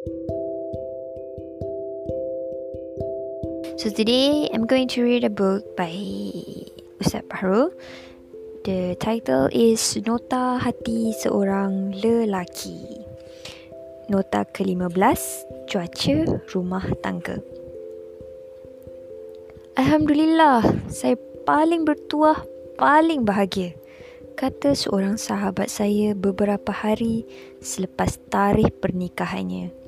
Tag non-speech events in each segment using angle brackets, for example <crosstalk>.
So today I'm going to read a book by Ustaz Bahrul. The title is Nota Hati Seorang Lelaki. Nota ke-15, Cuaca Rumah Tangga. Alhamdulillah, saya paling bertuah, paling bahagia. Kata seorang sahabat saya beberapa hari selepas tarikh pernikahannya.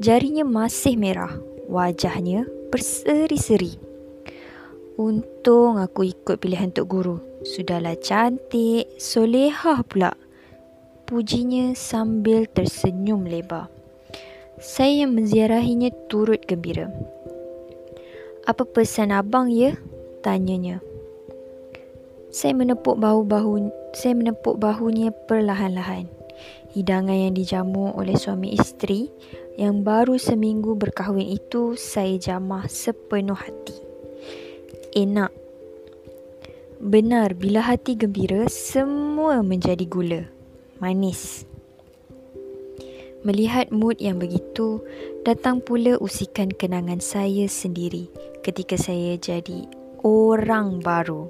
Jarinya masih merah, wajahnya berseri-seri. Untung aku ikut pilihan Tok Guru. Sudahlah cantik, solehah pula. Pujinya sambil tersenyum lebar. Saya yang menziarahinya turut gembira. Apa pesan abang ya? Tanyanya. Saya menepuk bahu-bahu saya menepuk bahunya perlahan-lahan. Hidangan yang dijamu oleh suami isteri yang baru seminggu berkahwin itu saya jamah sepenuh hati. Enak. Benar, bila hati gembira, semua menjadi gula. Manis. Melihat mood yang begitu, datang pula usikan kenangan saya sendiri ketika saya jadi orang baru.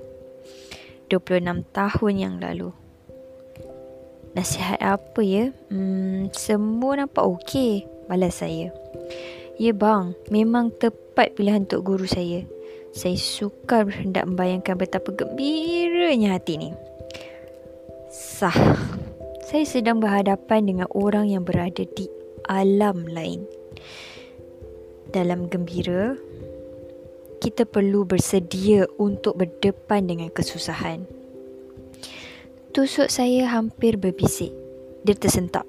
26 tahun yang lalu. Nasihat apa ya? Hmm, semua nampak okey balas saya. Ya bang, memang tepat pilihan untuk guru saya. Saya suka berhendak membayangkan betapa gembiranya hati ni. Sah. Saya sedang berhadapan dengan orang yang berada di alam lain. Dalam gembira, kita perlu bersedia untuk berdepan dengan kesusahan. Tusuk saya hampir berbisik. Dia tersentak.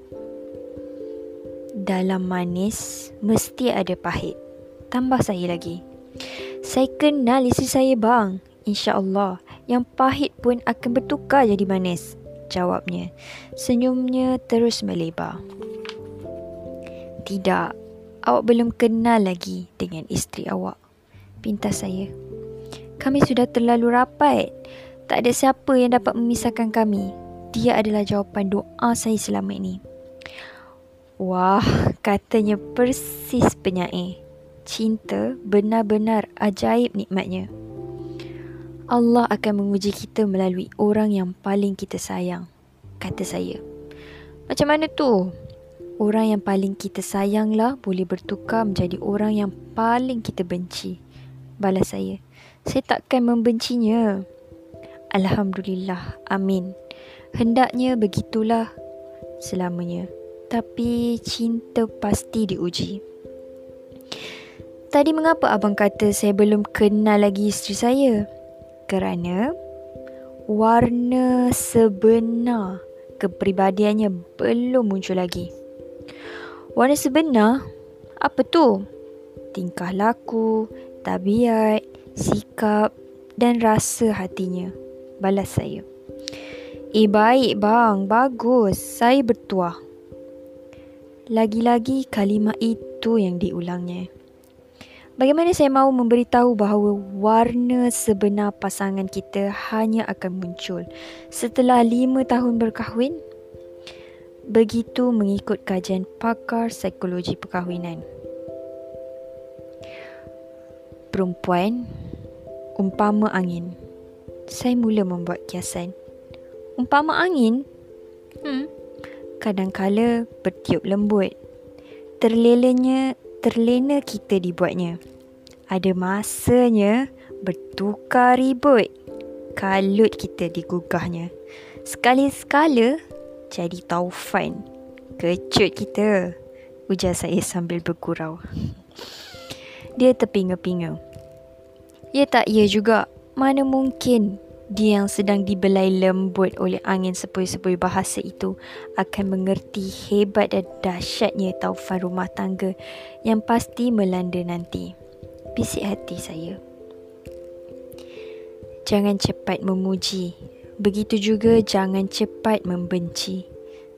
Dalam manis mesti ada pahit. Tambah saya lagi. Saya kenal isteri saya bang. InsyaAllah. Yang pahit pun akan bertukar jadi manis. Jawabnya. Senyumnya terus melebar. Tidak. Awak belum kenal lagi dengan isteri awak. Pintas saya. Kami sudah terlalu rapat. Tak ada siapa yang dapat memisahkan kami. Dia adalah jawapan doa saya selama ini. Wah, katanya persis penyair. Cinta benar-benar ajaib nikmatnya. Allah akan menguji kita melalui orang yang paling kita sayang, kata saya. Macam mana tu? Orang yang paling kita sayanglah boleh bertukar menjadi orang yang paling kita benci. Balas saya. Saya takkan membencinya. Alhamdulillah. Amin. Hendaknya begitulah selamanya tapi cinta pasti diuji. Tadi mengapa abang kata saya belum kenal lagi isteri saya? Kerana warna sebenar kepribadiannya belum muncul lagi. Warna sebenar? Apa tu? Tingkah laku, tabiat, sikap dan rasa hatinya. Balas saya. Eh baik bang, bagus. Saya bertuah. Lagi-lagi kalimah itu yang diulangnya. Bagaimana saya mahu memberitahu bahawa warna sebenar pasangan kita hanya akan muncul setelah lima tahun berkahwin? Begitu mengikut kajian pakar psikologi perkahwinan. Perempuan, umpama angin. Saya mula membuat kiasan. Umpama angin? Hmm, kadangkala bertiup lembut. Terlelanya, terlena kita dibuatnya. Ada masanya bertukar ribut. Kalut kita digugahnya. Sekali-sekala jadi taufan. Kecut kita. Ujar saya sambil bergurau. Dia terpinga-pinga. Ya tak ya juga. Mana mungkin dia yang sedang dibelai lembut oleh angin sepoi-sepoi bahasa itu akan mengerti hebat dan dahsyatnya taufan rumah tangga yang pasti melanda nanti. Bisik hati saya. Jangan cepat memuji. Begitu juga jangan cepat membenci.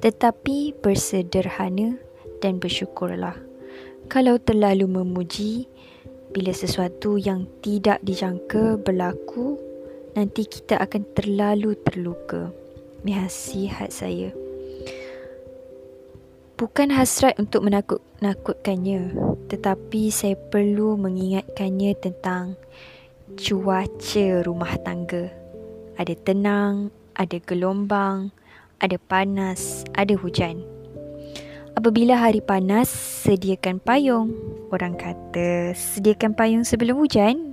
Tetapi bersederhana dan bersyukurlah. Kalau terlalu memuji, bila sesuatu yang tidak dijangka berlaku, nanti kita akan terlalu terluka. Nasihat saya. Bukan hasrat untuk menakut-nakutkannya, tetapi saya perlu mengingatkannya tentang cuaca rumah tangga. Ada tenang, ada gelombang, ada panas, ada hujan. Apabila hari panas, sediakan payung. Orang kata, sediakan payung sebelum hujan.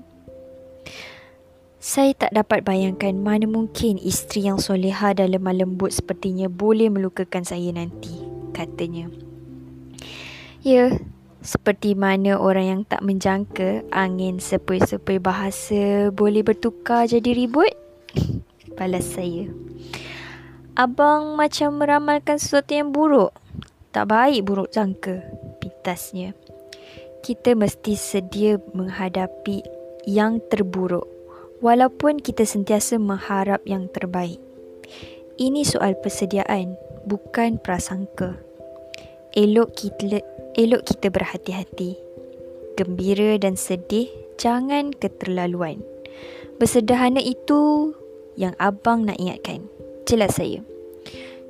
Saya tak dapat bayangkan mana mungkin isteri yang soleha dan lemah lembut sepertinya boleh melukakan saya nanti katanya. Ya, seperti mana orang yang tak menjangka angin sepoi-sepoi bahasa boleh bertukar jadi ribut? <laughs> Balas saya. Abang macam meramalkan sesuatu yang buruk. Tak baik buruk jangka, pintasnya. Kita mesti sedia menghadapi yang terburuk walaupun kita sentiasa mengharap yang terbaik. Ini soal persediaan, bukan prasangka elok kita elok kita berhati-hati. Gembira dan sedih jangan keterlaluan. Bersederhana itu yang abang nak ingatkan. Jelas saya.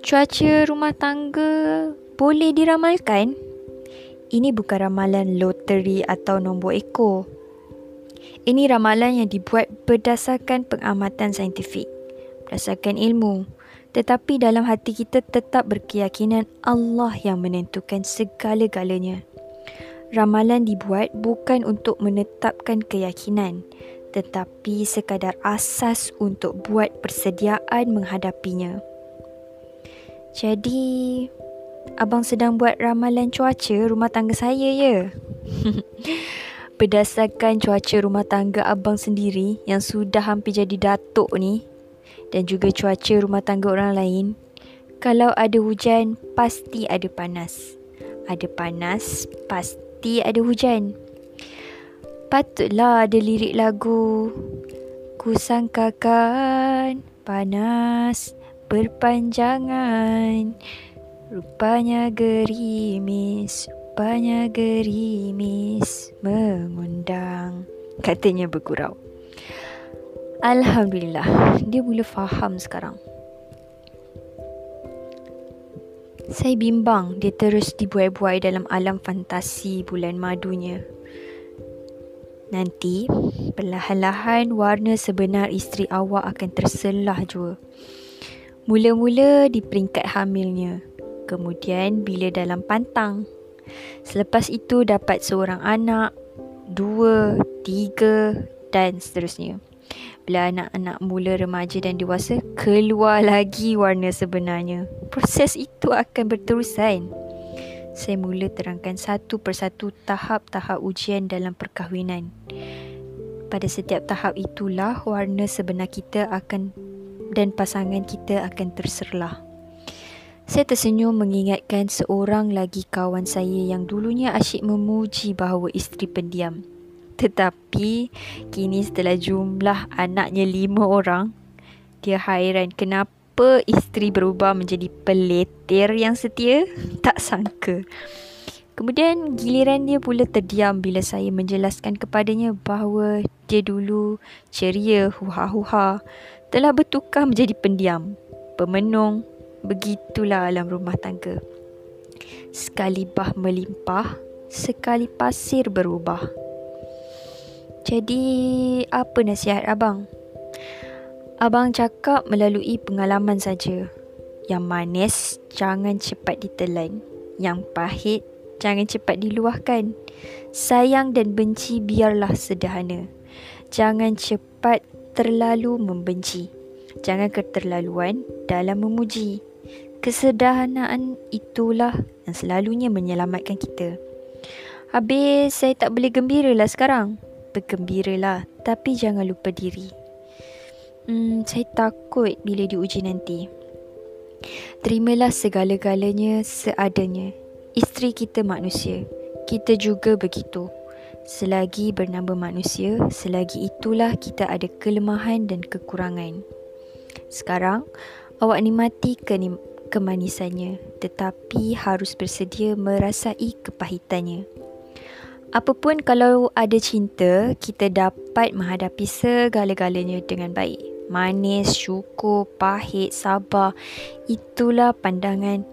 Cuaca rumah tangga boleh diramalkan? Ini bukan ramalan loteri atau nombor ekor. Ini ramalan yang dibuat berdasarkan pengamatan saintifik, berdasarkan ilmu, tetapi dalam hati kita tetap berkeyakinan Allah yang menentukan segala-galanya. Ramalan dibuat bukan untuk menetapkan keyakinan tetapi sekadar asas untuk buat persediaan menghadapinya. Jadi, abang sedang buat ramalan cuaca rumah tangga saya ya? <laughs> Berdasarkan cuaca rumah tangga abang sendiri yang sudah hampir jadi datuk ni, dan juga cuaca rumah tangga orang lain, kalau ada hujan, pasti ada panas. Ada panas, pasti ada hujan. Patutlah ada lirik lagu. Kusangkakan panas berpanjangan. Rupanya gerimis, rupanya gerimis mengundang. Katanya bergurau. Alhamdulillah Dia mula faham sekarang Saya bimbang Dia terus dibuai-buai Dalam alam fantasi Bulan madunya Nanti Perlahan-lahan Warna sebenar isteri awak Akan terselah jua Mula-mula Di peringkat hamilnya Kemudian Bila dalam pantang Selepas itu Dapat seorang anak Dua Tiga Dan seterusnya bila anak-anak mula remaja dan dewasa, keluar lagi warna sebenarnya. Proses itu akan berterusan. Saya mula terangkan satu persatu tahap-tahap ujian dalam perkahwinan. Pada setiap tahap itulah warna sebenar kita akan dan pasangan kita akan terserlah. Saya tersenyum mengingatkan seorang lagi kawan saya yang dulunya asyik memuji bahawa isteri pendiam. Tetapi kini setelah jumlah anaknya lima orang, dia hairan kenapa isteri berubah menjadi peleter yang setia? <laughs> Tak sangka. Kemudian giliran dia pula terdiam bila saya menjelaskan kepadanya bahawa dia dulu ceria, huha-huha, telah bertukar menjadi pendiam, pemenung. Begitulah alam rumah tangga. Sekali bah melimpah, sekali pasir berubah. Jadi, apa nasihat abang? Abang cakap melalui pengalaman saja. Yang manis jangan cepat ditelan. Yang pahit jangan cepat diluahkan. Sayang dan benci biarlah sederhana. Jangan cepat terlalu membenci. Jangan keterlaluan dalam memuji. Kesederhanaan itulah yang selalunya menyelamatkan kita. Habis saya tak boleh gembira lah sekarang bergembiralah tapi jangan lupa diri. Hmm, saya takut bila diuji nanti. Terimalah segala-galanya seadanya. Isteri kita manusia. Kita juga begitu. Selagi bernama manusia, selagi itulah kita ada kelemahan dan kekurangan. Sekarang, awak nikmati kenim- kemanisannya tetapi harus bersedia merasai kepahitannya. Apapun kalau ada cinta, kita dapat menghadapi segala-galanya dengan baik. Manis, syukur, pahit, sabar. Itulah pandangan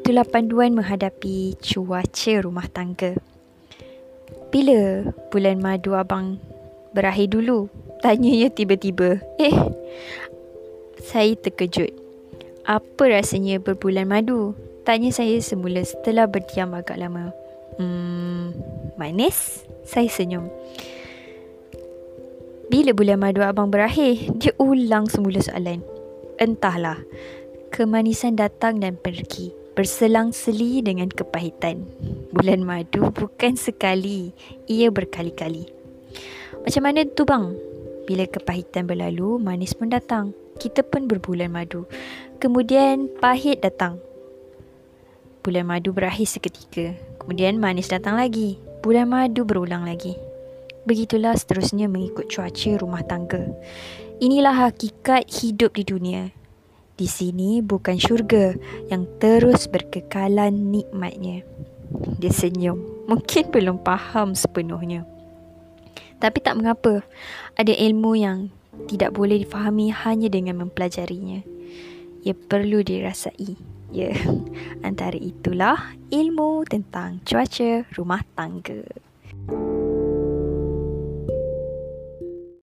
Itulah panduan menghadapi cuaca rumah tangga. Bila bulan madu abang berakhir dulu? Tanyanya tiba-tiba. Eh, saya terkejut. Apa rasanya berbulan madu? Tanya saya semula setelah berdiam agak lama. Hmm, manis? Saya senyum. Bila bulan madu abang berakhir? Dia ulang semula soalan. Entahlah. Kemanisan datang dan pergi berselang-seli dengan kepahitan. Bulan madu bukan sekali, ia berkali-kali. Macam mana tu bang? Bila kepahitan berlalu, manis pun datang. Kita pun berbulan madu. Kemudian pahit datang. Bulan madu berakhir seketika. Kemudian manis datang lagi. Bulan madu berulang lagi. Begitulah seterusnya mengikut cuaca rumah tangga. Inilah hakikat hidup di dunia. Di sini bukan syurga yang terus berkekalan nikmatnya. Dia senyum. Mungkin belum faham sepenuhnya. Tapi tak mengapa. Ada ilmu yang tidak boleh difahami hanya dengan mempelajarinya. Ia perlu dirasai. Ya, <laughs> antara itulah ilmu tentang cuaca rumah tangga.